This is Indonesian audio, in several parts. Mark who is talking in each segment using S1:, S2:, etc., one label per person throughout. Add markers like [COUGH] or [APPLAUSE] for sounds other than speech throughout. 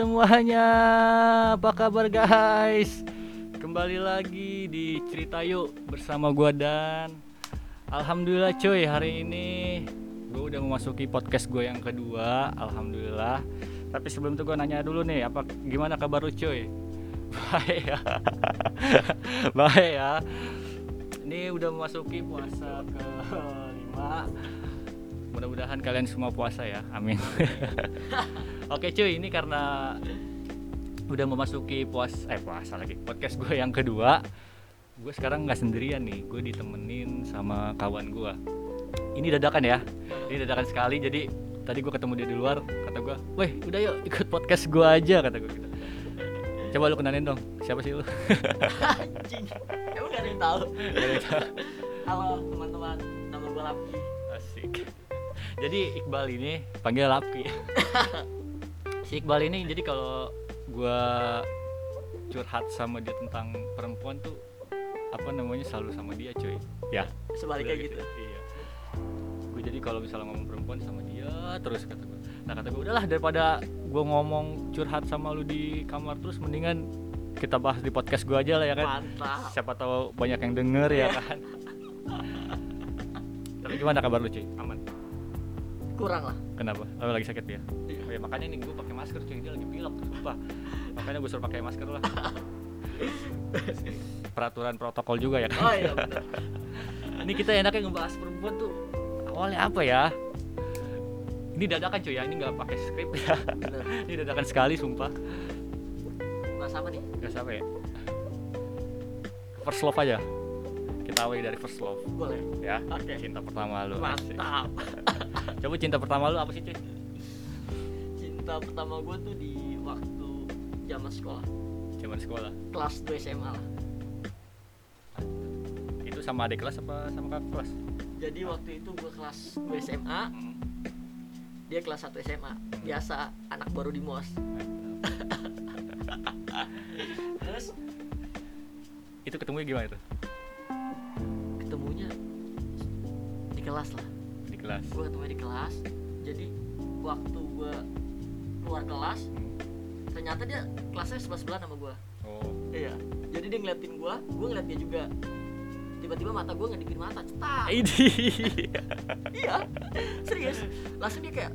S1: semuanya, apa kabar guys? Kembali lagi di Cerita Yuk bersama gua dan Alhamdulillah cuy hari ini gue udah memasuki podcast gue yang kedua Alhamdulillah. Tapi sebelum itu gue nanya dulu nih, apa gimana kabar lu cuy? [LAUGHS] Baik ya. [LAUGHS] Baik ya. Ini udah memasuki puasa ke lima Mudah-mudahan kalian semua puasa ya, amin [LAUGHS] Oke cuy, ini karena udah memasuki puas eh puasa lagi podcast gue yang kedua. Gue sekarang nggak sendirian nih gue ditemenin sama kawan gue ini dadakan ya ini dadakan sekali. Jadi tadi gue ketemu dia di luar kata gue weh udah yuk ikut podcast gue aja kata gue gitu. Coba lu kenalin dong siapa sih lu?
S2: Anjing. Emang gak ada yang tahu. Halo teman-teman, nama gue Lapki.
S1: asik. Jadi Iqbal ini panggil Lapki [LAUGHS] si Iqbal ini jadi kalau gue curhat sama dia tentang perempuan tuh apa namanya selalu sama dia cuy. Ya.
S2: Sebaliknya
S1: Udah
S2: gitu.
S1: iya. Gue jadi kalau misalnya ngomong perempuan sama dia terus kata gue nah kata gue udahlah daripada gue ngomong curhat sama lu di kamar terus mendingan kita bahas di podcast gue aja lah ya kan?
S2: Mantap.
S1: siapa tahu banyak yang denger ya
S2: Iya.
S1: kan? Tapi gimana kabar lu cuy? Aman.
S2: Kurang lah.
S1: kenapa? Lu lagi sakit ya ya. Makanya nih gue pakai masker cuy. Dia lagi pilek sumpah. Makanya gue suruh pakai masker lah. Peraturan protokol juga ya. Kan
S2: Oh iya benar.
S1: ini kita enaknya ngebahas perempuan tuh awalnya apa ya? Ini dadakan cuy ya. Ini nggak pakai skrip ya ini dadakan sekali sumpah.
S2: Bahas apa nih?
S1: nggak siapa ya? First love aja. Kita awali dari first love.
S2: Boleh.
S1: ya
S2: Oke.
S1: cinta pertama lu.
S2: Mantap.
S1: coba cinta pertama lu apa sih cuy
S2: Cinta pertama gue tuh di waktu zaman sekolah.
S1: zaman sekolah
S2: Kelas 2 SMA lah.
S1: itu sama adik kelas apa sama kakak kelas
S2: Jadi waktu itu gue kelas 2 SMA,
S1: Hmm.
S2: dia kelas 1 SMA. Biasa anak baru di MOS. [LAUGHS] Terus
S1: itu ketemu gimana itu
S2: ketemunya di kelas lah.
S1: di kelas
S2: gue ketemu di kelas jadi waktu gue keluar kelas ternyata dia kelasnya sebelah sebelah sama gue
S1: oh.
S2: Iya. Jadi dia ngeliatin gue gue ngeliat dia juga. Tiba-tiba mata gue ngedipin mata cetak.
S1: Ini
S2: iya. Serius. Langsung dia kayak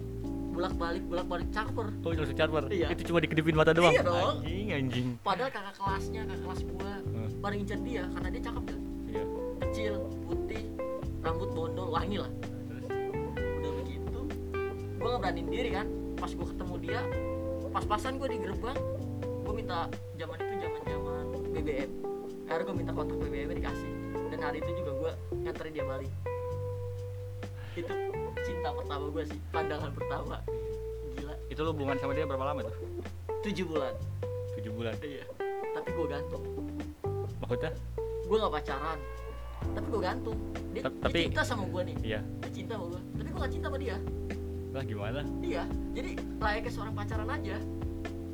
S2: bolak balik bolak balik caper
S1: oh itu langsung charmer
S2: Iya.
S1: itu cuma dikedipin mata doang?
S2: Iya dong.
S1: anjing anjing.
S2: Padahal kakak kelasnya kakak kelas gue
S1: Hmm.
S2: paling incer dia karena dia cakep kan?
S1: Iya.
S2: Kecil putih rambut bondol wangi lah.
S1: Terus?
S2: Udah begitu gue nggak beraniin diri kan pas gue ketemu dia pas-pasan gue di gerbang gue minta zaman itu zaman zaman BBM akhirnya gue minta kontak BBM dikasih. Dan hari itu juga gue nganterin dia balik. Itu cinta pertama gue sih pandangan pertama. Gila.
S1: Itu lu hubungan sama dia berapa lama tuh?
S2: Tujuh bulan.
S1: Tujuh bulan.
S2: Iya. Tapi gue gantung.
S1: Maksudnya?
S2: Gue nggak pacaran. Tapi gue gantung. Dia,
S1: Tap-
S2: dia
S1: tapi-
S2: cinta sama gue nih.
S1: iya.
S2: Dia cinta sama gue tapi gue gak cinta sama dia
S1: lah gimana?
S2: Iya jadi layaknya seorang pacaran aja.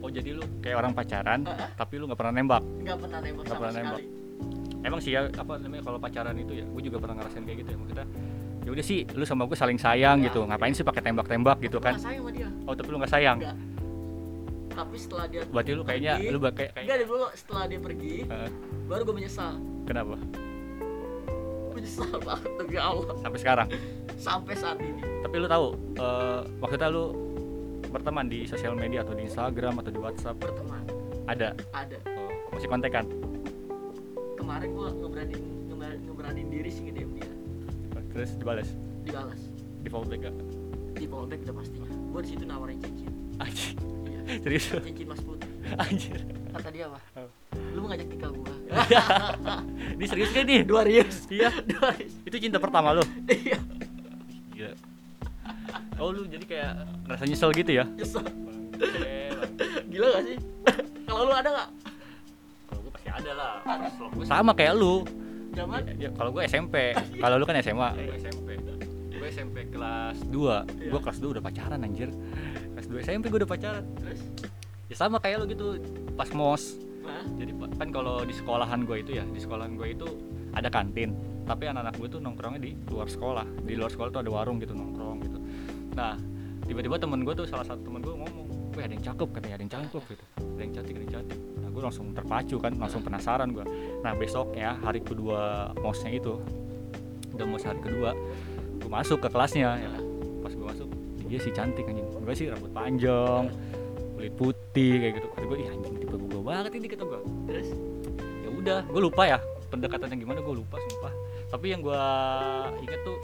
S1: Oh jadi lu kayak orang pacaran
S2: Heeh.
S1: tapi lu nggak pernah nembak?
S2: Nggak pernah nembak
S1: Nggak
S2: sama
S1: pernah nembak.
S2: sekali.
S1: Emang sih ya apa namanya kalau pacaran itu ya gue juga pernah ngerasain kayak gitu ya maksudnya ya udah sih lu sama gue saling sayang
S2: Ya,
S1: gitu. ngapain sih pakai tembak-tembak gitu kan?
S2: sayang sama dia.
S1: Oh tapi lu nggak sayang?
S2: Enggak. tapi setelah dia
S1: berarti lu kayaknya
S2: pergi,
S1: lu bak- kayak
S2: enggak dulu setelah dia pergi
S1: Heeh.
S2: baru gue menyesal.
S1: Kenapa?
S2: Gue nyesal banget demi Allah.
S1: Sampai sekarang?
S2: Sampai saat ini
S1: tapi lu tahu eh, maksudnya lu berteman di sosial media atau di Instagram atau di WhatsApp?
S2: Berteman.
S1: Ada?
S2: Ada.
S1: Oh, masih kontekan?
S2: Kemarin gue ngeberanin ngeber- ngeberanin diri sih nge dia.
S1: Terus dibalas
S2: dibalas
S1: di follow back gak?
S2: di fallback udah pastinya gue di situ nawarin cincin.
S1: Anjir.
S2: Iya. [LAUGHS]
S1: Serius?
S2: Cincin mas putih
S1: anjir.
S2: Kata dia apa?
S1: Oh.
S2: lu mau ngajak nikah gue [LAUGHS]
S1: ini serius kan nih?
S2: Dua rius.
S1: Iya.
S2: Dua rius.
S1: Itu cinta pertama lu?
S2: Iya.
S1: Oh lu jadi kayak ngerasa nyesel gitu ya?
S2: nyesel gila gak sih kalau lu ada nggak
S1: Kalau gue pasti ada lah. Gue sama kayak lu.
S2: zaman
S1: Ya, kalau gue SMP, [LAUGHS] kalau lu kan SMA. Gue SMP. Gue SMP kelas 2
S2: Iya.
S1: Gue kelas 2 udah pacaran anjir. Kelas 2 SMP gue udah pacaran.
S2: terus
S1: Ya sama kayak lu gitu pas mos.
S2: Hah?
S1: Jadi kan kalau di sekolahan gue itu ya, di sekolahan gue itu ada kantin. Tapi anak-anak gue tuh nongkrongnya di luar sekolah. Di luar sekolah tuh ada warung gitu nongkrong gitu. Nah, tiba-tiba temen gue tuh salah satu temen gue ngomong wah ada yang cakep katanya ada yang cakep gitu. Ada yang cantik ada yang cantik. Nah gue langsung terpacu kan langsung penasaran gue nah besoknya hari kedua mosnya itu udah mos hari kedua gue masuk ke kelasnya ya kan. pas gue masuk dia sih cantik anjing. Gue sih rambut panjang kulit putih kayak gitu. Gue ih anjing tipe gue banget ini kata gue
S2: terus
S1: ya udah gue lupa ya pendekatannya gimana gue lupa sumpah. Tapi yang gue inget tuh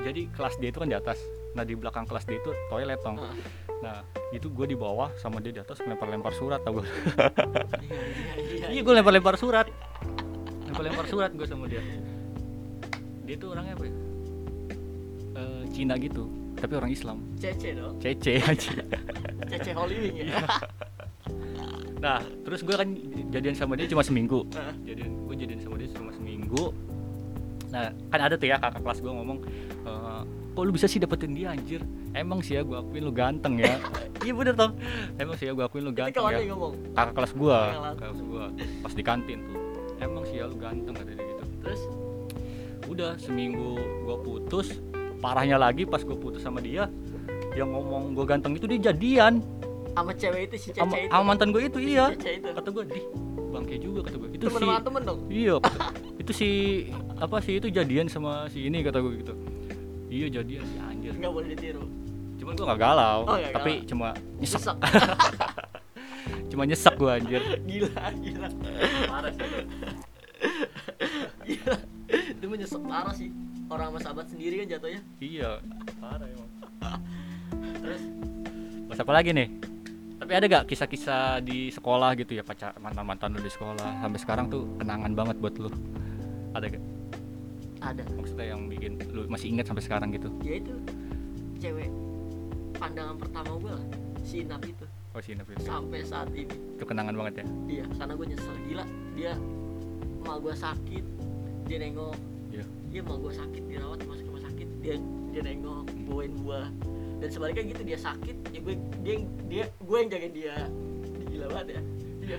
S1: jadi kelas dia itu kan di atas nah di belakang kelas dia itu toilet tong.
S2: Ah.
S1: nah itu gue di bawah sama dia di atas lempar-lempar surat tau gue
S2: iya iya iya
S1: iya. gue lempar-lempar surat. Lempar-lempar surat gue sama dia. Dia tuh orangnya apa ya? Eh, Cina gitu tapi orang Islam.
S2: Cece dong.
S1: Cece aja.
S2: Cece Hollywood ya? [LAUGHS]
S1: Nah terus gue kan jadian sama dia cuma seminggu. Jadian gue jadian sama dia cuma seminggu. Nah kan ada tuh ya kakak kelas gue ngomong "Eh, kok lu bisa sih dapetin dia anjir? Emang sih ya gue akuin lu ganteng ya. [LAUGHS] Iya bener toh emang sih ya gue akuin lu ganteng ya. kakak kelas gue
S2: kelas.
S1: gue pas di kantin tuh. Emang sih ya lu ganteng kata dia gitu.
S2: Terus?
S1: Udah seminggu gue putus. Parahnya lagi pas gue putus sama dia yang ngomong gue ganteng itu dia jadian.
S2: Sama cewek itu si cece
S1: sama,
S2: itu.
S1: sama mantan gue itu iya.
S2: Cece itu.
S1: Kata gue di bangke juga kata gue itu
S2: temen
S1: si
S2: temen dong.
S1: Iya kata- itu si apa sih itu jadian sama si ini kata gue gitu iya jadian ya anjir.
S2: Nggak boleh ditiru.
S1: Cuman gue gak galau
S2: Oh, nggak
S1: tapi
S2: galau.
S1: cuma nyesek.
S2: Nyesek. [LAUGHS]
S1: cuma nyesek gue anjir. [LAUGHS]
S2: Gila gila.
S1: Parah sih.
S2: Gila. Itu menyesek parah sih. Orang sama sahabat sendiri kan jatuhnya.
S1: Iya. Parah emang.
S2: Terus?
S1: Bahas apa lagi nih? Tapi ada gak kisah-kisah di sekolah gitu ya pacar mantan mantan lu di sekolah? Sampai sekarang tuh kenangan banget buat lu. Ada gak
S2: ada.
S1: Maksudnya yang bikin lu masih ingat sampai sekarang gitu?
S2: Ya itu. Cewek pandangan pertama gue lah si Inap itu.
S1: Oh sih tapi
S2: sampai saat ini.
S1: Itu kenangan banget ya?
S2: Iya karena gue nyesel. Gila dia emak gue sakit dia nengok.
S1: Iya.
S2: iya emak gue sakit dirawat masuk rumah sakit. Dia dia nengok bawain gue dan sebaliknya gitu dia sakit ya gue dia dia gue yang jagain dia. Gila banget ya. Dia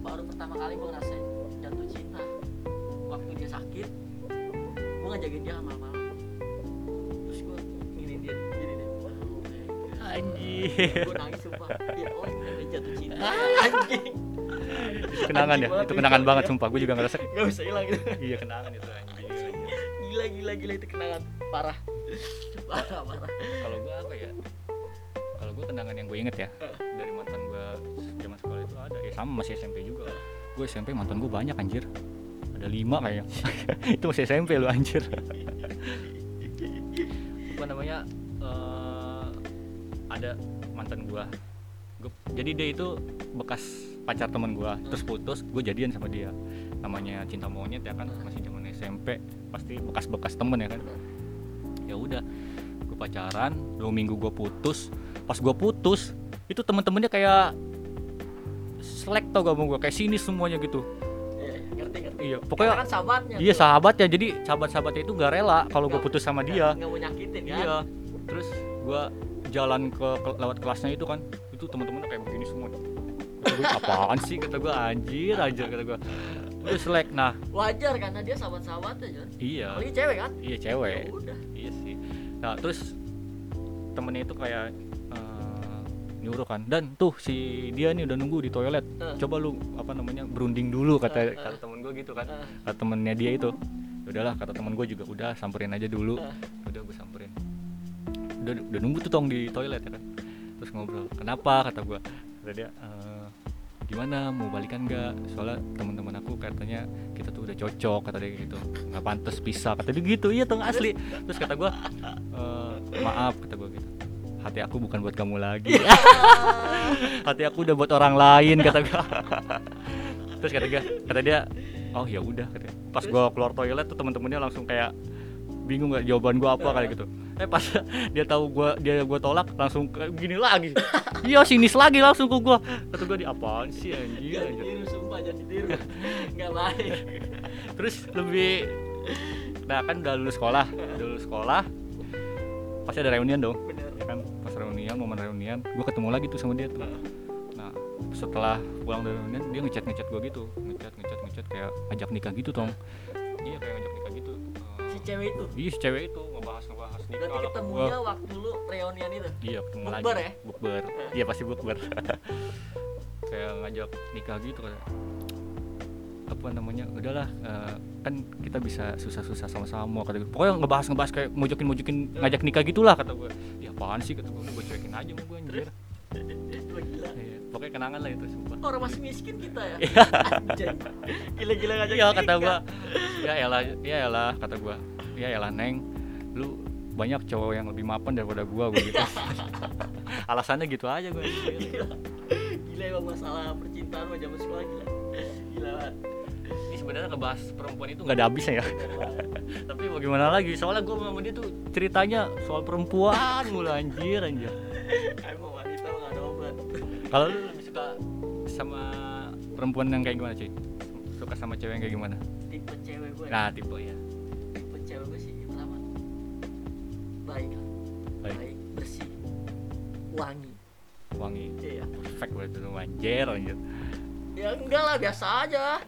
S2: baru pertama kali gue ngerasain jatuh cinta gue ngejagain dia malam-malam terus gue gini dia gini dia. God.
S1: anjir
S2: gue nangis sumpah. Ya oh ini jatuh cinta. Anjing.
S1: Itu kenangan ya?
S2: Anjing banget
S1: itu kenangan
S2: iya.
S1: banget sumpah. Gue juga ngerasa
S2: gak bisa hilang gitu
S1: iya kenangan itu anjing.
S2: Gila gila. Gila itu kenangan parah. Parah parah.
S1: Kalau gue apa ya? Kalau gue kenangan yang gue inget ya dari mantan gue zaman sekolah itu ada. Ya sama masih SMP juga. Gue SMP mantan gue banyak anjir ada lima kayaknya. [LAUGHS] Itu masih SMP lu anjir. Apa namanya eh, ada mantan gue jadi dia itu bekas pacar teman gue terus putus gue jadian sama dia. Namanya cinta monyet ya kan masih zaman SMP pasti bekas-bekas temen ya kan. Ya udah gue pacaran dua minggu gue putus. Pas gue putus itu temen-temennya kayak selek tau gak mau gue kayak sini semuanya gitu
S2: Iya, Karena
S1: pokoknya
S2: kan sahabatnya
S1: iya
S2: tuh.
S1: sahabatnya. Jadi sahabat-sahabatnya itu gak rela kalau gue putus sama dia.
S2: nggak mau nyakitin kan?
S1: Iya. Terus gue jalan ke, ke- lewat kelasnya itu kan itu temen-temennya kayak begini semua. Gue apaan sih? Kata gue anjir anjir kata gue udah selek nah.
S2: Wajar karena dia sahabat-sahabatnya Jon.
S1: Iya.
S2: Apalagi cewek kan?
S1: Iya
S2: ya
S1: cewek
S2: udah.
S1: Iya sih. Nah terus temennya itu kayak nyuruh kan. Dan tuh si dia nih udah nunggu di toilet.
S2: Eh.
S1: coba lu apa namanya berunding dulu kata
S2: eh.
S1: kata temen gue gitu kan.
S2: Eh.
S1: kata temennya dia itu "Ya udahlah kata temen gue juga udah samperin aja dulu.
S2: Eh.
S1: udah gue samperin. Udah udah nunggu tuh tong di toilet ya kan. Terus ngobrol kenapa? kata gue kata dia "Eh, gimana? Mau balikan nggak? Soalnya teman-teman aku katanya kita tuh udah cocok kata dia gitu. Nggak pantas pisah kata dia gitu. Iya tong asli. Terus kata gue "Eh, maaf kata gue gitu hati aku bukan buat kamu lagi. [LAUGHS] Hati aku udah buat orang lain kata gue [LAUGHS] terus kata dia kata dia oh ya udah kata dia. pas gue keluar toilet tuh teman-temannya langsung kayak bingung gak jawaban gue apa kali gitu. Eh pas [LAUGHS] dia tahu gue dia gue tolak langsung kayak gini lagi. Iya sinis lagi langsung ke gue kata gue di apaan sih anjir, anjir.
S2: sumpah jangan ditiru. Nggak baik
S1: terus lebih nah kan udah lulus sekolah udah lulus sekolah pasti ada reunian dong ya kan pas reunian momen reunian gue ketemu lagi tuh sama dia tuh. Nah setelah pulang dari reunian dia ngechat ngechat gue gitu ngechat ngechat ngechat kayak ajak nikah gitu tong. Iya kayak ngajak nikah gitu.
S2: Si cewek itu?
S1: Iya si cewek itu ngebahas ngebahas nih
S2: berarti ketemunya waktu lu reunian itu?
S1: Iya ketemu
S2: Bukber
S1: lagi
S2: ya?
S1: bukber. Iya pasti bukber. [LAUGHS] Kayak ngajak nikah gitu kayak apa namanya udahlah eh, kan kita bisa susah-susah sama-sama kata gue pokoknya ngebahas ngebahas kayak mojokin mojokin ngajak nikah gitulah kata gue ya apaan sih kata gue gue cuekin aja sama gue anjir.
S2: Gila
S1: pokoknya kenangan lah itu sumpah.
S2: Orang masih miskin kita ya?
S1: Iya.
S2: Gila-gila ngajak
S1: iya kata gua. Ya elah ya elah kata gua. Ya elah neng. Lu banyak cowok yang lebih mapan daripada gua gua gitu. [LAUGHS] Alasannya gitu aja gua.
S2: Gila. Gila emang masalah percintaan mah zaman sekolah gila. Gila banget
S1: sebenarnya ngebahas perempuan itu nggak ada habisnya ya? tapi bagaimana lagi? Soalnya gua sama dia tuh ceritanya soal perempuan mulu anjir anjir.
S2: Emang wanita ada obat.
S1: Kalau lu? Lebih suka sama perempuan yang kayak gimana cuy? Suka sama cewek yang kayak gimana?
S2: Tipe cewek gue
S1: nah tipe ya
S2: tipe cewek gue sih pertama baik lah.
S1: Baik.
S2: baik bersih wangi.
S1: Wangi.
S2: Iya.
S1: Perfect banget tuh anjir anjir.
S2: Ya enggak lah biasa aja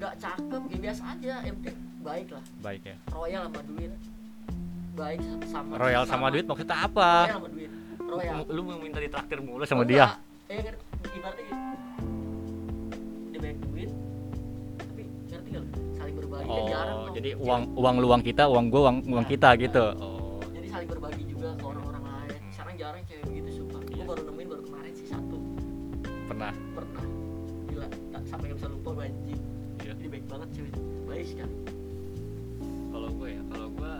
S2: enggak cakep ya biasa aja yang penting baik lah.
S1: Baik ya.
S2: Royal sama duit. Baik sama
S1: royal sama duit maksudnya apa?
S2: Royal sama duit. Royal.
S1: Lu mau minta ditraktir mulu sama
S2: Enggak.
S1: dia?
S2: Ngerti ibaratnya dia banyak duit tapi ngerti nggak saling berbagi kan jarang
S1: oh jadi uang uang lu uang kita uang gua uang uang
S2: Nah,
S1: kita
S2: nah.
S1: gitu. Oh.
S2: Jadi saling berbagi juga ke orang-orang lain.
S1: Hmm.
S2: sekarang jarang cewek begitu sumpah.
S1: Iya.
S2: gue baru nemuin baru kemarin sih satu.
S1: Pernah?
S2: Pernah. Gila tak sampai nggak bisa lupa gue baik sekali
S1: kalau gue ya kalau gue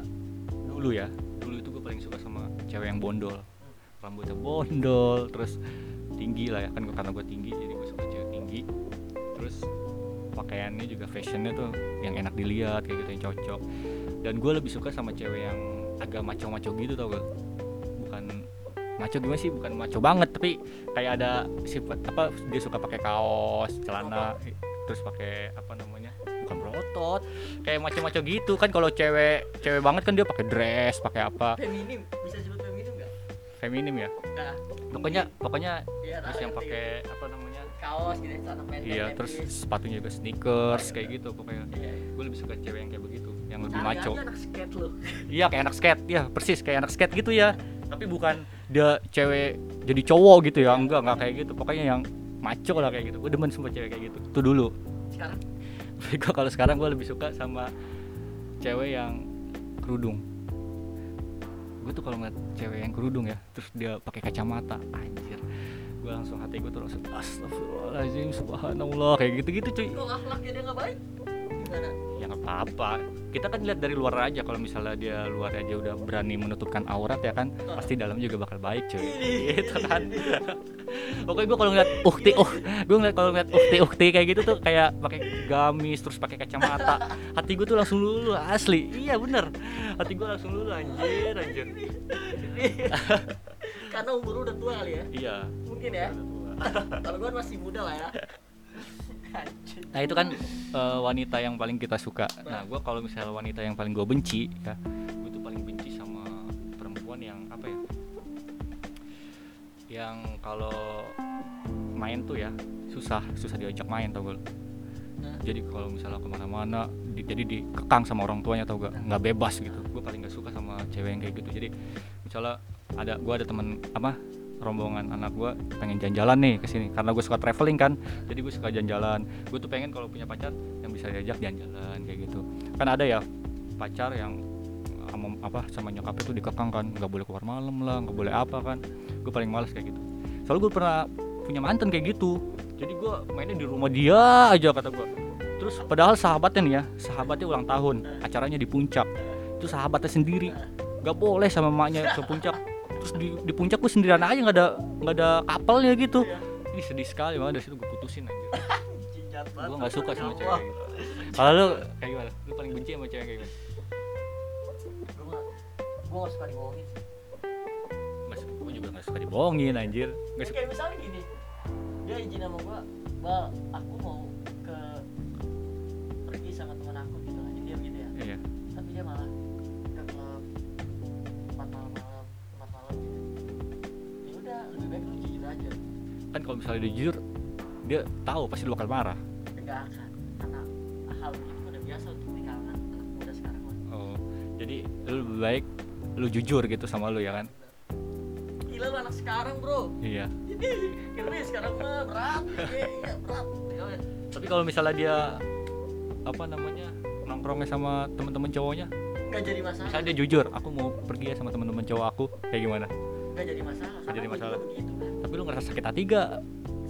S1: dulu ya dulu itu gue paling suka sama cewek yang bondol. Rambutnya bondol terus tinggi lah ya kan karena gue tinggi jadi gue suka cewek tinggi. Terus pakaiannya juga fashionnya tuh yang enak dilihat kayak gitu yang cocok. Dan gue lebih suka sama cewek yang agak maco-maco gitu tau gak? Bukan maco gimana sih? Bukan maco banget tapi kayak ada sifat apa dia suka pakai kaos celana terus pakai apa namanya berotot kayak maco-maco gitu. Kan kalau cewek cewek banget kan dia pakai dress pakai apa.
S2: Feminim bisa disebut feminim nggak?
S1: Feminim ya?
S2: Nah.
S1: Pokoknya pokoknya
S2: iya
S1: terus yang pakai apa namanya?
S2: Kaos gitu celana pendek
S1: iya terus sepatunya juga sneakers kayak gitu pokoknya.
S2: Iya, iya.
S1: gue lebih suka cewek yang kayak begitu yang lebih
S2: Cari
S1: maco.
S2: anak skate lu.
S1: Iya kayak anak skate. Ya persis kayak anak skate gitu ya. Tapi bukan dia cewek jadi cowok gitu ya. Enggak enggak kayak gitu. Pokoknya yang maco lah kayak gitu. Gue demen sama cewek kayak gitu. Itu dulu.
S2: Sekarang
S1: tapi [LAUGHS] gue kalau sekarang gue lebih suka sama cewek yang kerudung. Gue tuh kalau ngeliat cewek yang kerudung ya terus dia pakai kacamata anjir. Gue langsung hati gue tuh langsung astagfirullahaladzim subhanallah kayak gitu gitu cuy
S2: akhlaknya dia nggak baik gimana?
S1: Ya nggak apa-apa. Kita kan lihat dari luar aja. Kalau misalnya dia luar aja udah berani menutupkan aurat ya kan pasti dalam juga bakal baik cuy. Gitu kan. [LAUGHS] Pokoknya gue kalau ngeliat ukti uh gue ngeliat kalau ngeliat ukti ukti kayak gitu tuh kayak pakai gamis terus pakai kacamata. Hati gue tuh langsung lulu asli. Iya bener. Hati gue langsung lulu anjir anjir.
S2: Karena umur udah tua kali ya?
S1: Iya.
S2: Mungkin ya. Kalau gua masih muda lah ya. [LAUGHS]
S1: Nah itu kan eh, wanita yang paling kita suka. Nah gue kalau misalnya wanita yang paling gue benci ya, gue tuh paling benci sama perempuan yang apa ya? Yang kalau main tuh ya susah susah diajak main tau?
S2: Nah.
S1: Jadi kalau misalnya ke mana-mana, di- jadi dikekang sama orang tuanya tau gak? Nggak bebas gitu. Gue paling gak suka sama cewek yang kayak gitu. Jadi misalnya ada gue ada teman apa rombongan anak gue pengen jalan-jalan nih ke sini. Karena gue suka traveling kan jadi gue suka jalan-jalan. Gue tuh pengen kalau punya pacar yang bisa diajak jalan-jalan kayak gitu. Kan ada ya pacar yang sama apa sama nyokapnya tuh dikekang kan. Nggak boleh keluar malam lah nggak boleh apa kan. Gue paling males kayak gitu. Soalnya gue pernah punya mantan kayak gitu. Jadi gue mainnya di rumah dia aja kata gue terus padahal sahabatnya nih ya sahabatnya ulang tahun. Acaranya di puncak. Itu sahabatnya sendiri. Nggak boleh sama emaknya ke puncak terus di, di puncak gue sendirian aja nggak ada nggak ada kapalnya gitu. Ini sedih sekali malah dari situ gue putusin aja [LAUGHS] gue nggak suka sama cewek. Gitu kalau lu kayak gimana? Lu paling benci sama cewek kayak gimana?
S2: Gua nggak suka dibohongin
S1: suka gue juga nggak suka dibohongin anjir. Nggak suka
S2: kayak misalnya gini dia izin sama gua bal aku mau
S1: kan kalau misalnya dia jujur dia tahu pasti lu bakal marah.
S2: Enggak akan karena hal begitu udah biasa untuk di kalangan anak muda sekarang
S1: oh jadi lu lebih baik lu jujur gitu sama lu ya kan?
S2: Gila lu anak sekarang bro.
S1: Iya. [LAUGHS]
S2: Ini sekarang mah berat. Iya iya, berat. Ya, ya.
S1: tapi kalau misalnya dia apa namanya nongkrongnya sama teman-teman cowoknya?
S2: Nggak jadi masalah.
S1: Misalnya dia jujur aku mau pergi ya sama teman-teman cowok aku. Kayak gimana
S2: nggak jadi masalah.
S1: Nggak jadi masalah.
S2: begitu kan?
S1: Tapi lu ngerasa sakit hati gak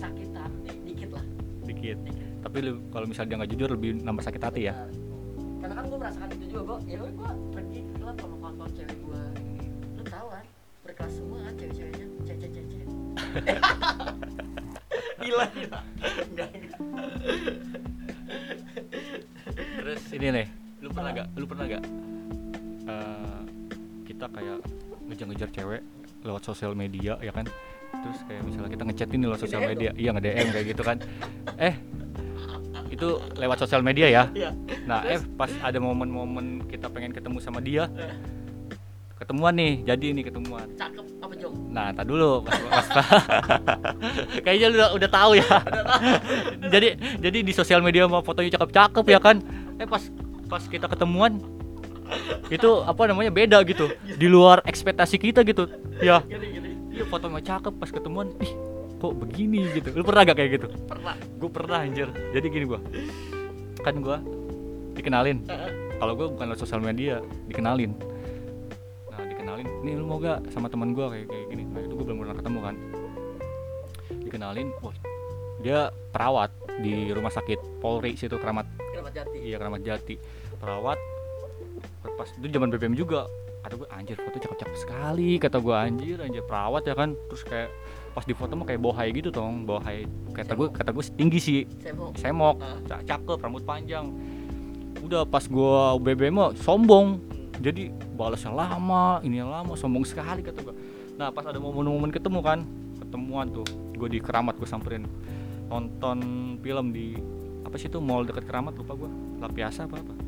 S2: sakit hati dikit lah.
S1: Dikit.
S2: Dikit.
S1: Tapi lu kalau misalnya dia nggak jujur lebih nambah sakit hati ya?
S2: Karena kan gue merasakan itu juga gue ya gue pergi ke klub sama kawan-kawan cewek gue lu tahu kan berkelas semua kan cewek-ceweknya? Cece cece [LAUGHS] gila gila. Enggak enggak.
S1: Terus ini nih lu pernah gak lu pernah gak eh, kita kayak ngejar-ngejar cewek lewat sosial media ya kan? Terus kayak misalnya kita ngechat ini lewat sosial media. Iya nge DM kayak gitu kan. Eh itu lewat sosial media ya?
S2: Iya.
S1: Nah eh pas ada momen-momen kita pengen ketemu sama dia
S2: Eh.
S1: ketemuan nih jadi nih ketemuan.
S2: Cakep apa jong
S1: Nah, tak dulu pas, pas, [LAUGHS] kayaknya lu udah, udah tahu ya. [LAUGHS] jadi jadi di sosial media mah fotonya cakep-cakep ya kan. Eh pas pas kita ketemuan itu apa namanya beda gitu. Di luar ekspektasi kita gitu. Ya, iya foto mah cakep pas ketemuan. Ih, kok begini gitu. Lu pernah gak kayak gitu?
S2: pernah
S1: Gue pernah anjir. Jadi gini gua. Kan gua dikenalin. Kalau gua bukan lewat sosial media, dikenalin. Nah, dikenalin, nih lu mau gak sama teman gua kayak kayak gini. Nah, itu gua belum pernah ketemu kan. Dikenalin, wah, dia perawat di rumah sakit Polri situ Keramat.
S2: keramat jati
S1: Iya, Keramat Jati. Perawat pas itu zaman BBM juga. Kata gue anjir foto cakep-cakep sekali kata gua anjir anjir perawat ya kan. Terus kayak pas di foto mah kayak bohai gitu tong bohai. Kata gue kata gue tinggi sih.
S2: Saya mau
S1: semok
S2: Ah.
S1: ca- cakep rambut panjang. Udah pas gua BBM mah sombong. Jadi balasnya lama ini lama sombong sekali kata gua. Nah pas ada momen-momen ketemu kan ketemuan tuh gue di keramat gue samperin. Nonton film di apa sih tuh mall deket keramat lupa gua. Lapiasa apa apa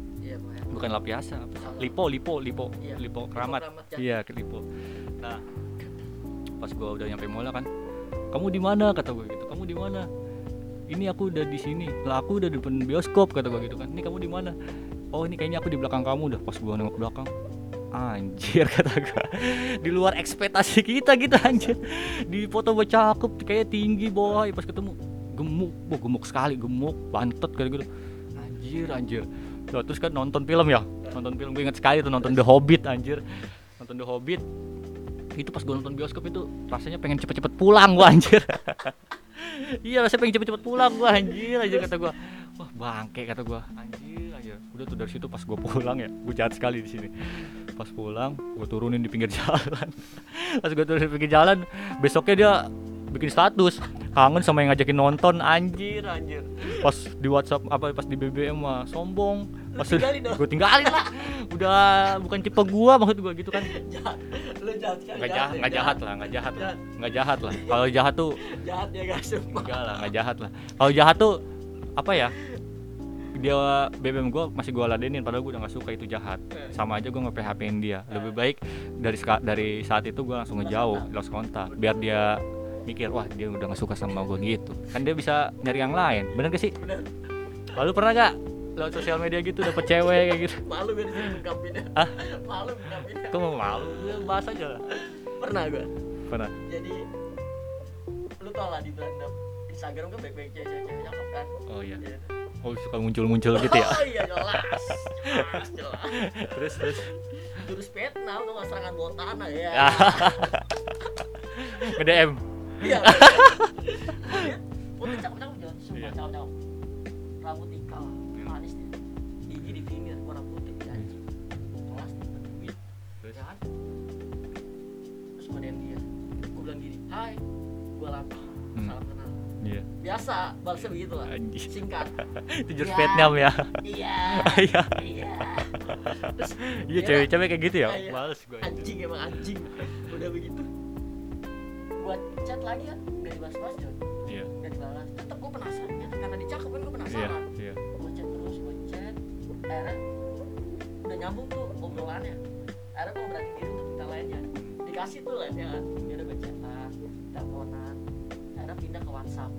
S1: bukan Lapiasa. Lipo Lipo Lipo
S2: Iya,
S1: Lipo keramat.
S2: Keramat Jati.
S1: iya ke Lipo. Nah pas gua udah nyampe mall kan kamu di mana? kata gue gitu. Kamu di mana? Ini aku udah di sini. Lah aku udah di depan bioskop kata gue gitu kan. Ini kamu di mana? Oh ini kayaknya aku di belakang kamu. Dah pas gua nengok belakang. Anjir [LAUGHS] kata gue di luar ekspektasi kita gitu anjir. Di foto gue cakep kayak tinggi boy. Pas ketemu gemuk. Wah gemuk sekali gemuk bantet kayak gitu anjir anjir Tuh, terus kan nonton film ya? Nonton film gue inget sekali tuh nonton The Hobbit anjir. Nonton The Hobbit. Itu pas gue nonton bioskop itu rasanya pengen cepet-cepet pulang gua anjir. [LAUGHS] Iya rasanya pengen cepet-cepet pulang gua anjir anjir kata gua. Wah bangke kata gua. Anjir anjir. Udah tuh dari situ pas gua pulang ya gua jahat sekali di sini. Pas pulang gua turunin di pinggir [LAUGHS] jalan. Pas gua turunin di pinggir jalan besoknya dia bikin status. Kangen sama yang ngajakin nonton anjir anjir. Pas di WhatsApp apa pas di BBM mah sombong. Pas
S2: tinggalin dong.
S1: gue tinggalin lah. Udah bukan tipe gua maksud gua gitu kan.
S2: Jahat. Lu jahat sekali
S1: nggak jahat nggak jahat lah nggak jahat lah.
S2: Jahat.
S1: nggak jahat lah. Kalau jahat tuh
S2: jahat ya
S1: enggak lah nggak jahat lah. Kalau jahat tuh apa ya? Dia BBM gue masih gue ladenin padahal gue udah nggak suka itu jahat. Sama aja gue nge PHP dia. Lebih baik dari dari saat itu gue langsung ngejauh lost kontak. Biar dia mikir wah dia udah nggak suka sama gue gitu. Kan dia bisa nyari yang lain. Bener gak sih?
S2: Bener.
S1: Lalu pernah gak lewat sosial media gitu dapet cewek kayak gitu? [LAUGHS]
S2: Malu gue di sini ngungkapinnya?
S1: Ah? [LAUGHS]
S2: malu ngungkapinnya.
S1: Kok mau malu? Ya, bahas aja lah.
S2: Pernah gue
S1: pernah.
S2: Jadi lu tau lah di Belanda Instagram kan baik-baik cewek-cewek cakep kan?
S1: Oh iya.
S2: Iya.
S1: oh suka muncul-muncul gitu ya? [LAUGHS]
S2: Oh iya jelas. Jelas jelas.
S1: Terus terus?
S2: Jurus Vietnam nggak serangan bawah tanah ya.
S1: DM
S2: iya. Putih cakep-cakep jangan
S1: Iya.
S2: sumpah cakep-cakep. Rambut ikal manis dia. Gigi di finger warna putih janji kelas duit
S1: Terus?
S2: ya kan? Terus gue DM dia gue bilang gini hai gue Lata
S1: Hmm.
S2: salam kenal.
S1: Iya.
S2: Biasa balasnya begitu lah singkat.
S1: Itu jurus
S2: Ya.
S1: Vietnam ya?
S2: Iya. [LAUGHS]
S1: Iya.
S2: Iya. Terus?
S1: Iya
S2: dia
S1: cewek-cewek kayak gitu ya?
S2: Iya.
S1: males gue
S2: anjing emang anjing. Udah begitu buat chat lagi kan gak dibalas-balas Jon
S1: iya.
S2: Gak dibalas tetep gue penasaran kan karena dicakep kan gue
S1: iya
S2: penasaran
S1: iya.
S2: Gue chat terus gue chat akhirnya udah nyambung tuh obrolannya. Akhirnya gue berani diri untuk minta lainnya. Dikasih tuh lainnya kan dia udah gue chatan teleponan. Akhirnya pindah ke WhatsApp.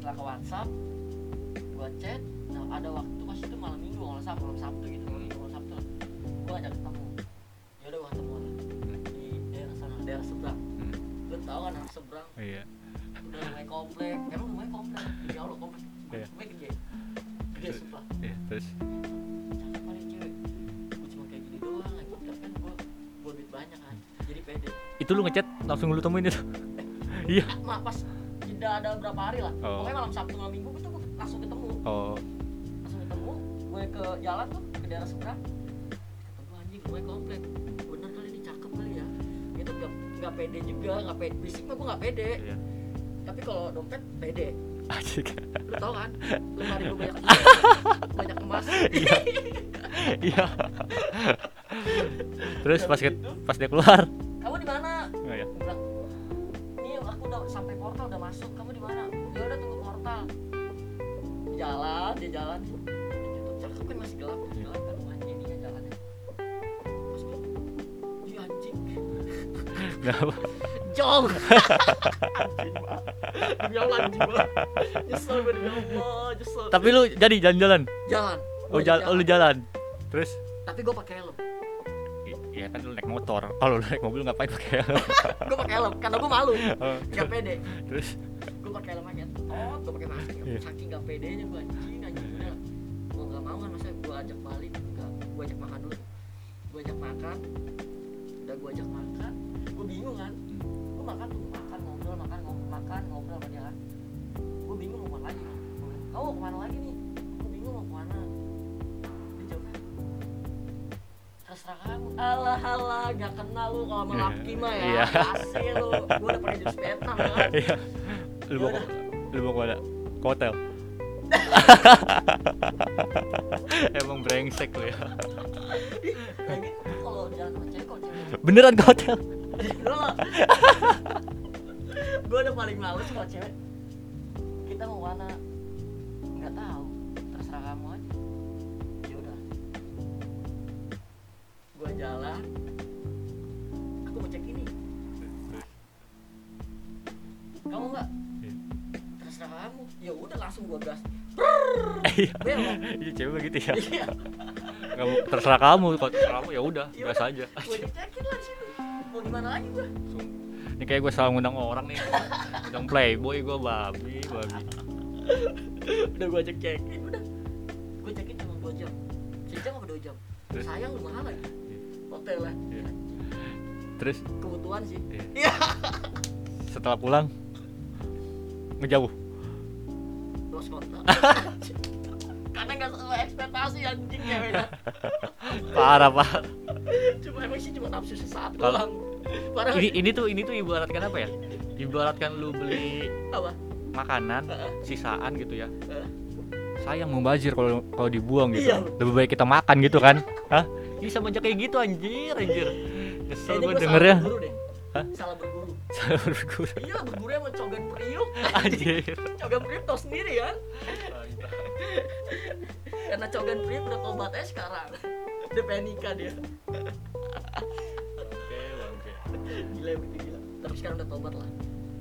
S2: Setelah ke WhatsApp gue chat. Nah ada waktu pas itu malam minggu nggak salah malam Sabtu gitu malam minggu malam Sabtu lah. Gue ngajak ketemu
S1: Iya.
S2: udah rumah komplek. Emang rumahnya komplek? Ya Allah komplek.
S1: Iya.
S2: rumahnya gede. Gede sumpah.
S1: Iya, terus?
S2: Cakep cewek gue cuma kayak gini doang aja tapi kan gue gue duit banyak kan. Jadi pede.
S1: Itu lu ngechat langsung lu temuin itu. Iya.
S2: Ma, pas jeda ada berapa hari lah.
S1: Oh.
S2: pokoknya malam sabtu malam minggu gue tuh langsung ketemu.
S1: Oh.
S2: langsung ketemu gue ke jalan tuh ke daerah seberang pede juga gak pede fisik mah gue gak pede
S1: Iya.
S2: tapi kalau dompet pede
S1: Asik.
S2: lu tau kan lemari gue banyak [LAUGHS] banyak emas
S1: Iya. Iya. [LAUGHS] Terus pas ke- pas dia keluar.
S2: Demi Allah anjing banget nyesel gue demi Allah nyesel.
S1: Tapi lu jadi jalan-jalan.
S2: jalan.
S1: Oh,
S2: Gua
S1: jalan, oh, lu jalan. Terus?
S2: Tapi gue pakai helm.
S1: Iya kan lu naik motor. Kalau lu naik mobil ngapain pakai helm? [LAUGHS]
S2: gue pakai helm karena gue malu.
S1: Oh,
S2: gak pede.
S1: Terus?
S2: Gue pakai helm aja oh gue pakai masker.
S1: Iya.
S2: saking gak pedenya gue anjing anjing udah gak mau kan masa gue ajak balik enggak gue ajak makan dulu. Gue ajak makan. Udah gue ajak makan. Gue bingung kan gue makan tuh makan ngobrol makan ngobrol makan ngobrol dia kan gue bingung mau ke mana lagi kamu mau ke mana lagi nih gue bingung mau ke mana dia jawab terserah kamu alah alah gak kenal lu kalau sama laki mah ya [LAUGHS] kasih lu gue udah pakai jurus Vietnam kan [LAUGHS]
S1: Iya. Lu mau lu mau ke mana? Ke hotel. [LAUGHS] Emang brengsek lu ya. Beneran ke hotel.
S2: Gue udah paling males kalau cewek. Kita mau mana nggak tahu. Terserah kamu aja. Ya udah. Gue jalan. Aku mau cek ini. Kamu nggak? Terserah kamu. Ya udah langsung gue gas.
S1: Iya. Iya cewek begitu ya.
S2: iya.
S1: Kamu terserah kamu, kalau terserah kamu ya udah,
S2: Ya udah,
S1: aja.
S2: gue situ mau gimana lagi gue
S1: Ini kayak gue salah ngundang orang nih. Ngundang playboy gue babi, babi.
S2: udah gue cek cekin udah gue cekin cuma dua jam sejam apa dua jam
S1: Terus?
S2: sayang lu mahal lagi hotel lah
S1: Iya. Terus
S2: kebutuhan sih
S1: Iya.
S2: iya
S1: setelah pulang ngejauh.
S2: los kota [LAUGHS] karena nggak sesuai ekspektasi anjing ya
S1: Parah, Pak.
S2: cuma emang sih cuma nafsu sesaat
S1: Kalau-
S2: doang parah
S1: Ini ini tuh ini tuh ibaratkan apa ya? Ibaratkan lu beli
S2: apa
S1: makanan sisaan gitu ya.
S2: Heeh.
S1: Sayang membazir kalau kalau dibuang gitu.
S2: Iya.
S1: Lebih baik kita makan gitu kan. Hah? Ini sama aja kayak gitu anjir, anjir.
S2: Kayaknya
S1: gue dengernya. Hah?
S2: salah berguru
S1: Salah berguru.
S2: iya berguru sama cogan priuk
S1: Anjir.
S2: cogan priuk tau sendiri kan karena cogan priuk udah tobat aja sekarang udah dia
S1: Oke, bangke.
S2: Gila begitu gila. Tapi sekarang udah tobat lah.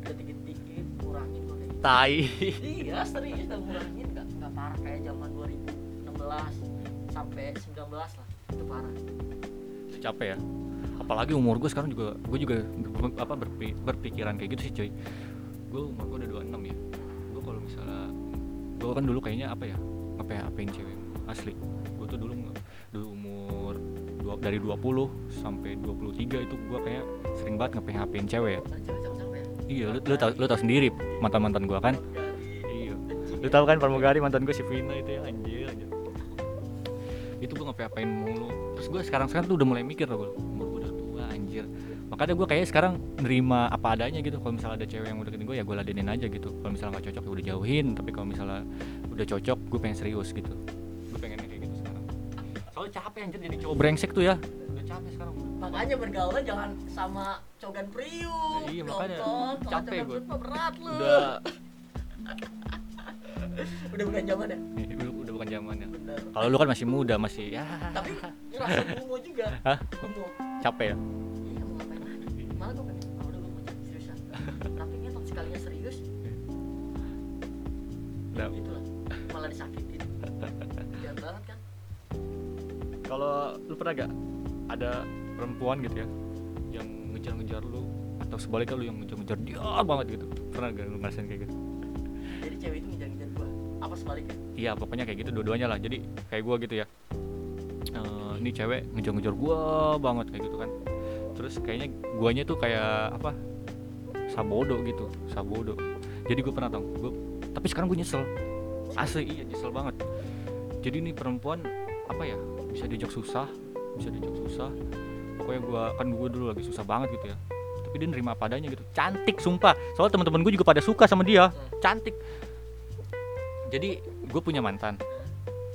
S2: Udah dikit-dikit kurangin kok kayak gitu.
S1: Tai.
S2: iya serius udah kurangin. Nggak nggak parah kayak zaman 2016 sampai 19 lah. Itu parah.
S1: Capek ya. Apalagi umur gue sekarang juga gue juga ber- apa berpi- berpikiran kayak gitu sih cuy. Gue umur gue udah 26 ya. Gue kalau misalnya gue kan dulu kayaknya apa ya ngapain ngapain cewek asli dari 20 sampai 23 itu gue kayak sering banget ngapain ngapain cewek. Ya iya lu, lu tau lu tau sendiri mantan mantan gue kan? Iya. Lu tau kan pramugari mantan gue si Vina itu ya anjir anjir. Itu gue ngapain ngapain mulu. Terus gue sekarang sekarang tuh udah mulai mikir tuh gue umur gue udah tua anjir. Makanya gue kayak sekarang nerima apa adanya gitu. Kalau misalnya ada cewek yang udah deketin gue ya gue ladenin aja gitu. Kalau misalnya nggak cocok ya udah jauhin. Tapi kalau misalnya udah cocok gue pengen serius gitu capek anjir jadi cowok brengsek tuh ya. Udah capek sekarang.
S2: Makanya bergaulnya jangan sama cogan priuk
S1: Iya, makanya.
S2: Nonton, kalau
S1: Capek
S2: mah berat lu.
S1: Udah. [LAUGHS]
S2: Udah bukan zaman ya?
S1: Udah, udah bukan zamannya kalau lu kan masih muda masih ya.
S2: Tapi [LAUGHS] ngerasa gumo juga.
S1: Hah?
S2: gumo
S1: capek ya?
S2: Iya mau ngapain lagi malah gue pengen ah udah gue cari seriusan sekalinya serius? [LAUGHS]
S1: Udah.
S2: gitu lah. Malah disakitin. Jahat banget kan
S1: kalau lu pernah gak ada perempuan gitu ya yang ngejar-ngejar lu atau sebaliknya lu yang ngejar-ngejar dia banget gitu? Pernah gak lu ngerasain kayak gitu?
S2: Jadi cewek itu ngejar-ngejar gua apa sebaliknya?
S1: Iya pokoknya kayak gitu dua-duanya lah. Jadi kayak gua gitu ya Eh, ini cewek ngejar-ngejar gua banget kayak gitu kan. Terus kayaknya guanya tuh kayak apa sabodo gitu sabodo. Jadi gue pernah tau gua tapi sekarang gue nyesel. Asli iya nyesel banget. Jadi ini perempuan apa ya bisa diajak susah bisa diajak susah. Pokoknya gua kan gue dulu lagi susah banget gitu ya. Tapi dia nerima apa adanya gitu. Cantik sumpah. Soalnya teman-teman gue juga pada suka sama dia. Cantik. Jadi gue punya mantan.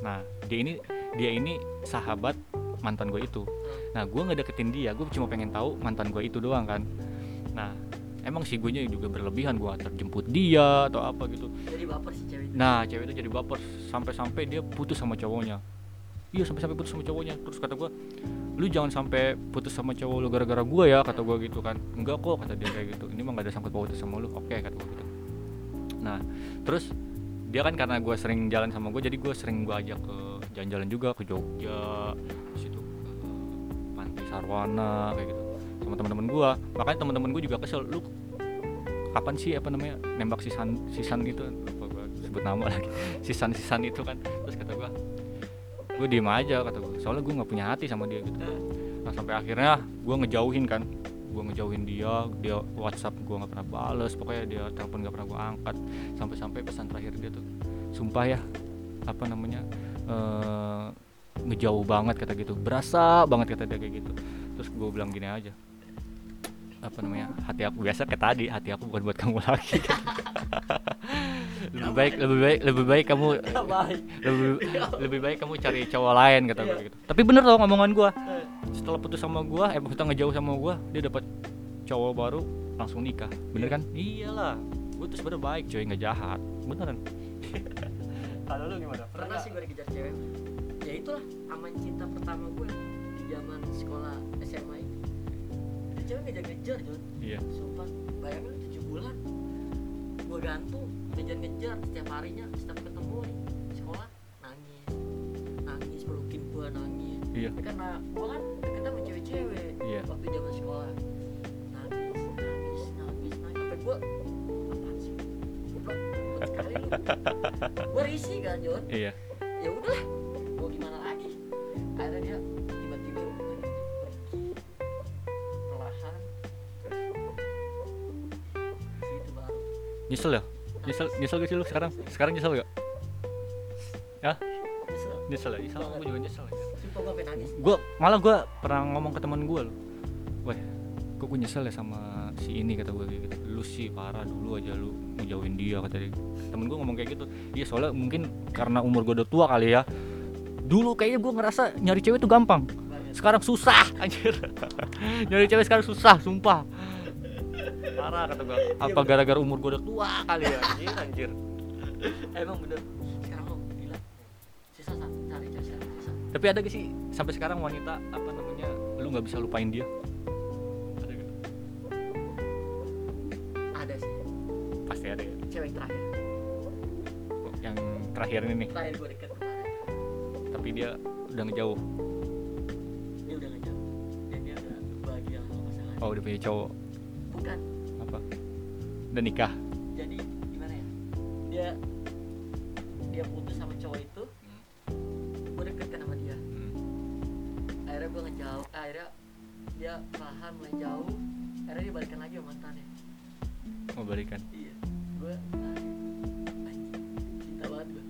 S1: Nah dia ini dia ini sahabat mantan gue itu. Nah gue nggak deketin dia. Gue cuma pengen tahu mantan gue itu doang kan. Nah emang sih gue juga berlebihan. Gue terjemput dia atau apa gitu.
S2: Jadi baper si cewek itu.
S1: Nah cewek itu jadi baper. Sampai-sampai dia putus sama cowoknya iya sampai-sampai putus sama cowoknya. Terus kata gue lu jangan sampai putus sama cowok lu gara-gara gue ya kata gue gitu kan. Enggak kok kata dia kayak gitu. Ini mah gak ada sangkut pautnya sama lu. Oke kata gue gitu. Nah terus dia kan karena gue sering jalan sama gue jadi gue sering gue ajak ke jalan-jalan juga ke Jogja situ ke Pantai Sarwana kayak gitu sama teman-teman gue makanya teman-teman gue juga kesel lu kapan sih apa namanya nembak sisan sisan itu lupa gue sebut nama lagi. [LAUGHS] Sisan sisan itu kan. Terus kata gue gue diem aja kata gue soalnya gue nggak punya hati sama dia gitu. Nah sampai akhirnya gue ngejauhin kan. Gue ngejauhin dia dia WhatsApp gue nggak pernah bales pokoknya dia telepon nggak pernah gue angkat. Sampai-sampai pesan terakhir dia tuh sumpah ya apa namanya eh ngejauh banget kata gitu. Berasa banget kata dia kayak gitu. Terus gue bilang gini aja apa namanya hati aku. Biasa kayak tadi hati aku bukan buat kamu lagi. [LAUGHS] Lebih baik lebih baik lebih baik kamu [LAUGHS] lebih lebih baik kamu cari cowok lain kata gue gitu. Tapi bener loh ngomongan gue
S2: Eh,
S1: setelah putus sama gue eh maksudnya ngejauh sama gue dia dapat cowok baru langsung nikah. Bener kan? Iyalah. Gue tuh sebenernya baik coy nggak jahat. Beneran. [LAUGHS] Kalau lu gimana?
S2: Pernah sih gue dikejar cewek? Ya itulah aman cinta pertama gue di zaman sekolah SMA itu cewek ngejar-ngejar Jon
S1: iya.
S2: Sumpah bayangin tujuh bulan. Gue gantung ngejar-ngejar setiap harinya setiap ketemu nih sekolah nangis. Nangis pelukin gue nangis.
S1: Iya.
S2: Ya karena gue kan deket sama cewek-cewek
S1: Iya.
S2: waktu zaman sekolah. Nangis nangis nangis nangis. Sampai gue apaan sih? Gue [LAUGHS] risih kan Jon
S1: iya nyesel nyesel gak sih lu sekarang? Sekarang nyesel gak? Ya
S2: nyesel
S1: nyesel ya? Nyesel gue juga nyesel ya.
S2: gue
S1: malah gue pernah ngomong ke teman gue loh. Weh kok gue nyesel ya sama si ini kata gue gitu. Lu sih parah dulu aja lu ngejauhin dia kata dia. Temen gue ngomong kayak gitu. Iya soalnya mungkin karena umur gue udah tua kali ya. Dulu kayaknya gue ngerasa nyari cewek itu gampang. Sekarang susah [LAUGHS] anjir. Nyari cewek sekarang susah sumpah parah kata gue apa gara-gara umur gue udah tua kali ya? Anjir anjir.
S2: Emang bener. Sekarang lo gila. Susah Sa. cari cewek sekarang susah
S1: tapi ada gak sih sampai sekarang wanita apa namanya lu nggak bisa lupain dia? Ada gak?
S2: ada sih.
S1: Pasti ada ya?
S2: Cewek terakhir.
S1: Yang terakhir ini nih?
S2: Terakhir gue deket kemarin.
S1: Tapi dia udah ngejauh.
S2: Dia udah ngejauh. Dan dia udah bahagia sama pasangan
S1: oh udah punya cowok.
S2: Bukan
S1: udah nikah?
S2: Jadi gimana ya? Dia dia putus sama cowok itu gue deket kan sama dia. Akhirnya gue ngejauh eh, akhirnya dia perlahan mulai jauh. Akhirnya dia balikan lagi sama mantannya.
S1: Mau balikan?
S2: Iya. Gue cinta banget gue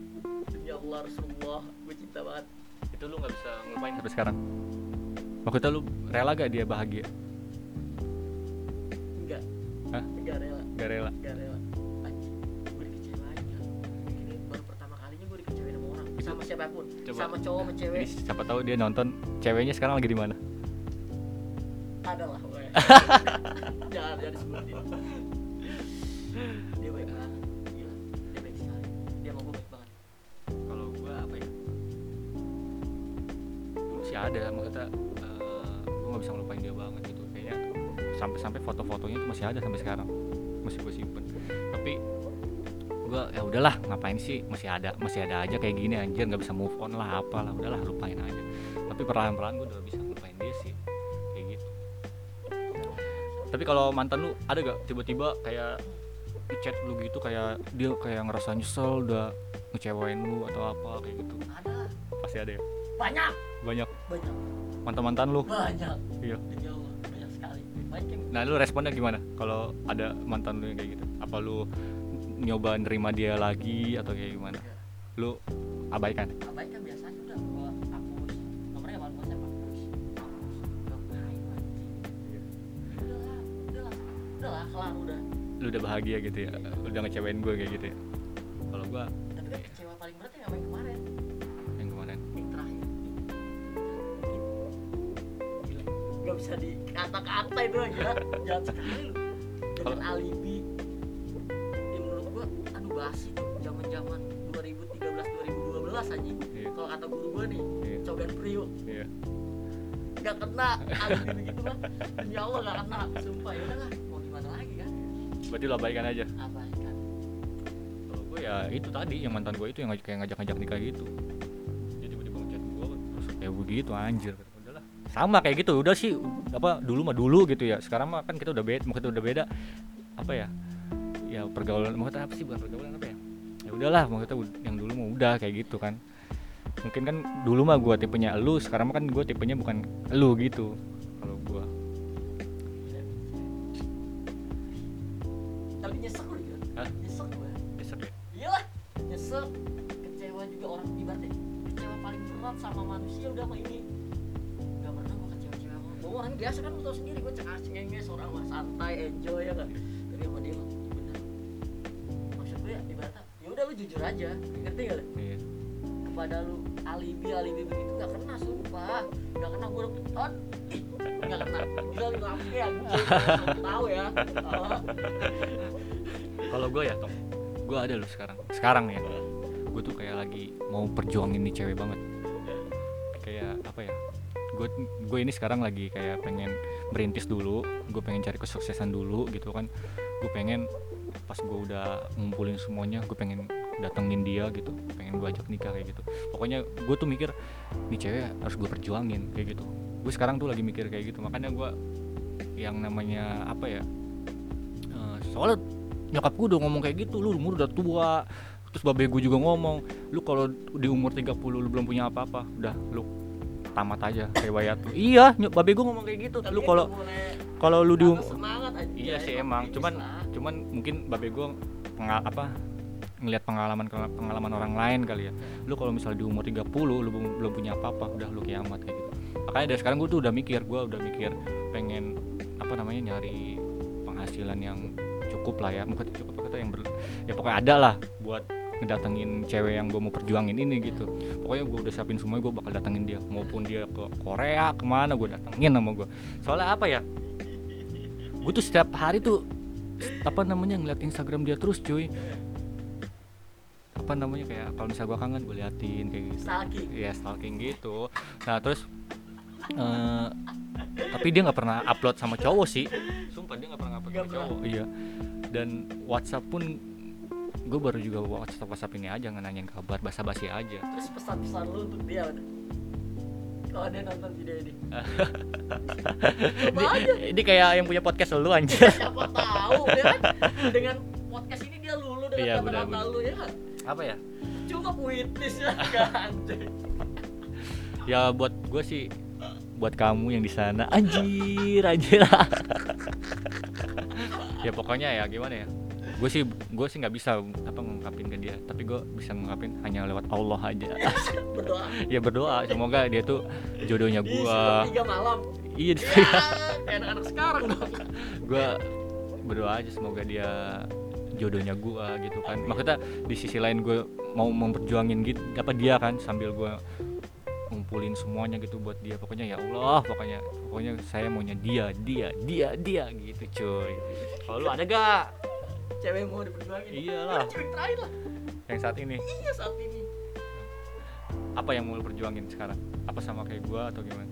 S2: demi Allah Rasulullah gue cinta banget.
S1: Itu lu nggak bisa ngelupain? Sampai sekarang. Maksudnya lu rela gak dia bahagia
S2: enggak rela
S1: gak rela
S2: gue dikecewain ini baru pertama kalinya gue dikecewain sama orang
S1: Itu-
S2: sama siapa pun.
S1: Coba.
S2: sama cowok sama cewek.
S1: Ini siapa tahu dia nonton ceweknya sekarang lagi di mana?
S2: Ada lah gue jangan jangan disebutin. Dia baik banget. Gila dia baik sekali. Dia mau gue baik banget.
S1: Kalau gua apa ya? Dulu sih ada maksudnya eh, gua nggak bisa ngelupain dia banget gitu. Kayaknya sampai-sampai foto-fotonya itu masih ada sampai sekarang masih gue simpen. Tapi gua ya udahlah ngapain sih? Masih ada masih ada aja kayak gini anjir nggak bisa move on lah apalah udahlah lupain aja. Tapi perlahan-perlahan gue udah bisa ngelupain dia sih tapi kalau mantan lu ada gak tiba-tiba kayak chat lu gitu kayak dia kayak ngerasa nyesel udah ngecewain lu atau apa kayak gitu?
S2: Ada.
S1: Pasti ada ya?
S2: Banyak.
S1: Banyak?
S2: Banyak.
S1: Mantan mantan lu?
S2: Banyak.
S1: Iya nah lu responnya gimana? Kalau ada mantan lu yang kayak gitu apa lu nyoba nerima dia lagi atau kayak gimana? Lu abaikan.
S2: Abaikan biasanya udah gua hapus. Nomornya WhatsApp hapus hapus ngapain lagi udahlah udahlah udahlah kelar udah
S1: lu udah bahagia gitu ya? Udah ngecewain gue kayak gitu ya? Kalau gua
S2: tapi kan kecewa paling berat yang yang kemarin bisa dikata-kata itu gila [LAUGHS] jangan sekali dengan
S1: Kalau-
S2: alibi. Ya menurut gua aduh basi tuh zaman zaman 2013 2012 aja
S1: Iya.
S2: kalau kata guru gua nih
S1: Iya.
S2: cogan priuk
S1: iya.
S2: Gak kena alibi begitu mah demi Allah gak kena sumpah. Ya udahlah mau gimana lagi kan?
S1: Berarti lu abaikan aja.
S2: Abaikan.
S1: Kalau gue ya itu tadi yang mantan gue itu yang kayak ngajak-ngajak nikah gitu. Jadi tiba-tiba ngechat gue terus kayak begitu anjir sama kayak gitu. Udah sih apa dulu mah dulu gitu ya. Sekarang mah kan kita udah beda kita udah beda. Apa ya? Ya pergaulan maksudnya apa sih? Bukan pergaulan apa ya? Ya udahlah ud- yang dulu mah udah kayak gitu kan. Mungkin kan dulu mah gue tipenya elu sekarang mah kan gue tipenya bukan elu gitu
S2: santai enjoy ya kan tapi sama dia bener. Maksud gue ya ibaratnya ya udah lu jujur aja ngerti gak lu?
S1: Iya.
S2: Kepada lu alibi alibi begitu gak kena sumpah. Gak kena gue udah gak kena gila lu ngapain ya gue tahu ya. [LAUGHS]
S1: Kalau gue ya Tom gue ada loh sekarang. Sekarang ya gue tuh kayak lagi mau perjuangin nih cewek banget. Kayak apa ya gue gue ini sekarang lagi kayak pengen merintis dulu gue pengen cari kesuksesan dulu gitu kan. Gue pengen pas gue udah ngumpulin semuanya gue pengen datengin dia gitu pengen gue ajak nikah kayak gitu. Pokoknya gue tuh mikir nih cewek harus gue perjuangin kayak gitu. Gue sekarang tuh lagi mikir kayak gitu makanya gue yang namanya apa ya eh, soalnya nyokap gue udah ngomong kayak gitu lu umur udah tua terus babe gue juga ngomong lu kalau di umur 30 lu belum punya apa-apa udah lu tamat aja kayak wayat lu iya nyok babe gue ngomong kayak gitu.
S2: Tapi
S1: lu kalau kalau lu di iya sih emang. Cuman cuman mungkin babe gue pengal apa ngelihat pengalaman pengalaman orang lain kali ya. Lu kalau misalnya di umur 30 lu belum belum punya apa-apa udah lu kiamat kayak gitu. Makanya dari sekarang gue tuh udah mikir gue udah mikir pengen apa namanya nyari penghasilan yang cukup lah ya. Mungkin cukup kata yang ber, ya pokoknya ada lah buat ngedatengin cewek yang gue mau perjuangin ini gitu. Pokoknya gue udah siapin semua gue bakal datengin dia. Maupun dia ke Korea ke mana gue datengin sama gue soalnya apa ya? Gue tuh setiap hari tuh apa namanya ngeliat Instagram dia terus cuy. Apa namanya kayak kalau misalnya gue kangen gue liatin kayak gitu.
S2: Stalking.
S1: Ya stalking gitu. Nah terus eh tapi dia nggak pernah upload sama cowok sih. Sumpah dia nggak pernah upload sama cowok iya. Dan WhatsApp pun gue baru juga WhatsApp WhatsApp ini aja nanyain kabar basa-basi aja.
S2: Terus pesan-pesan lu untuk dia apa? kalau dia nonton video ini. [LAUGHS] Coba aja.
S1: ini, ini kayak yang punya podcast lu anjir.
S2: Siapa tahu ya kan? Dengan podcast ini dia lulu dengan
S1: Iya,
S2: kata-kata lu ya kan?
S1: Apa ya?
S2: Cuma puitis ya kan? [LAUGHS]
S1: Ya buat gue sih buat kamu yang di sana anjir anjir. [LAUGHS] Ya pokoknya ya gimana ya gue sih gue sih nggak bisa apa ngungkapin ke dia. Tapi gue bisa ngungkapin hanya lewat Allah aja. [LAUGHS]
S2: Berdoa.
S1: Ya berdoa. Semoga dia tuh jodohnya gue
S2: tiga malam.
S1: Iya.
S2: Ya kayak anak-anak sekarang dong. [LAUGHS]
S1: Gue berdoa aja semoga dia jodohnya gue gitu kan. Maksudnya di sisi lain gue mau memperjuangin gitu apa dia kan sambil gue ngumpulin semuanya gitu buat dia. Pokoknya ya Allah pokoknya pokoknya saya maunya dia dia dia dia gitu cuy. Kalau lu ada gak
S2: cewek mau diperjuangin.
S1: Iyalah.
S2: Lu cewek terakhir lah.
S1: Yang saat ini?
S2: Iya saat ini.
S1: Apa yang mau lu perjuangin sekarang? Apa sama kayak gue atau gimana?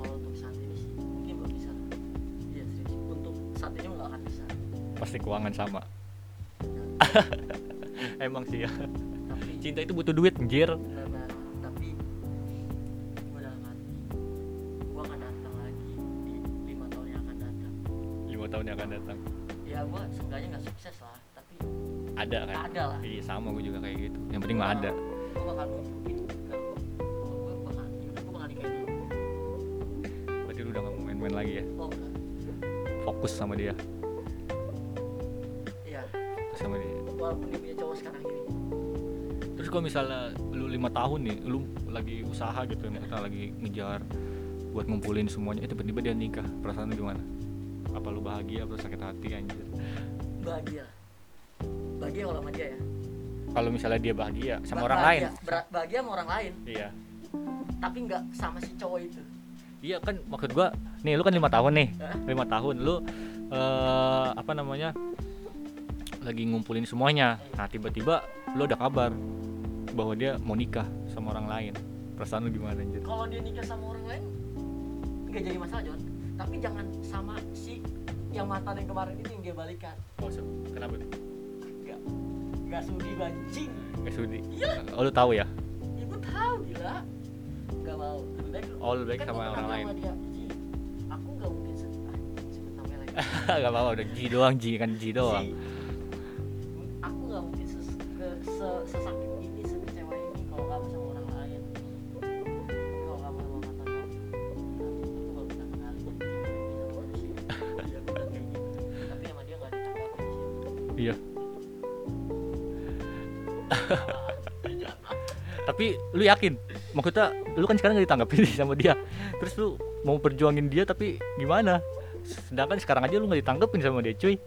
S2: Kalau untuk saat ini sih mungkin belum bisa. Iya serius. Untuk saat ini nggak akan bisa.
S1: Pasti keuangan sama. [LAUGHS] Emang sih ya.
S2: Tapi
S1: cinta itu butuh duit anjir.
S2: Benar tapi gue dalam hati gue akan datang lagi di lima tahun yang akan datang.
S1: Tahun yang akan datang
S2: ya gue seenggaknya nggak sukses lah tapi
S1: ada kan?
S2: Ada lah.
S1: Iya sama gue juga kayak gitu. Yang penting mah ada.
S2: gue bakal lu gue bakal gue bakal nikahin lu
S1: berarti lu udah gak mau main-main lagi ya?
S2: Oh enggak.
S1: Fokus sama dia?
S2: Iya.
S1: Fokus sama dia?
S2: Walaupun dia punya cowok sekarang ini
S1: terus kalau misalnya lu lima tahun nih lu lagi usaha gitu ya maksudnya lagi ngejar buat ngumpulin semuanya eh tiba-tiba dia nikah perasaan lu gimana apa lu bahagia atau sakit hati anjir?
S2: Bahagia. Bahagia kalau sama dia ya?
S1: Kalau misalnya dia bahagia sama
S2: Ba-
S1: orang
S2: bahagia,
S1: lain.
S2: Ber- bahagia sama orang lain?
S1: Iya.
S2: Tapi nggak sama si cowok itu?
S1: Iya kan maksud gua nih lu kan lima tahun nih. Lima tahun lu eh apa namanya lagi ngumpulin semuanya. Nah tiba-tiba lu ada kabar bahwa dia mau nikah sama orang lain. Perasaan lu gimana anjir?
S2: Kalau dia nikah sama orang lain nggak jadi masalah John tapi jangan sama si yang mantan yang kemarin itu yang dia balikan.
S1: Oh, so- kenapa tuh?
S2: Nggak nggak sudi banjing
S1: Gak sudi?
S2: Iya.
S1: oh lu tahu ya?
S2: Ibu tahu gila nggak mau. Lebih baik
S1: Oh, lebih baik
S2: kan
S1: sama orang lain.
S2: sama dia, "Ji, aku nggak mungkin se- ah, lagi [LAUGHS]
S1: gak apa-apa udah G doang G kan G doang.
S2: Ji, iya. Tapi
S1: lu yakin? Maksudnya lu kan sekarang gak ditanggapin nih [LAUGHS] sama dia. Terus lu mau perjuangin dia tapi gimana? Sedangkan sekarang aja lu gak ditanggapin sama dia cuy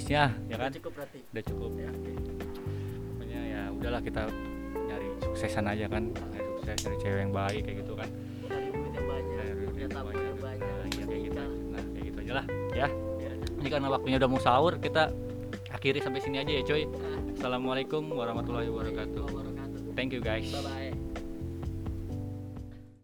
S1: habisnya ya kan?
S2: cukup berarti?
S1: Udah cukup.
S2: Ya
S1: pokoknya ya udahlah kita nyari suksesan aja kan nyari sukses dari cewek yang baik kayak gitu kan.
S2: Dari duit yang banyak
S1: Nyari duit
S2: punya
S1: yang
S2: tabungan
S1: banyak.
S2: banyak
S1: nah, iya kayak gitu
S2: nikah.
S1: nah kayak gitu aja lah ya. Ini karena waktunya udah mau sahur kita akhiri sampai sini aja ya coy.
S2: Nah,
S1: assalamualaikum warahmatullahi
S2: wabarakatuh.
S1: Thank you guys.
S2: Bye bye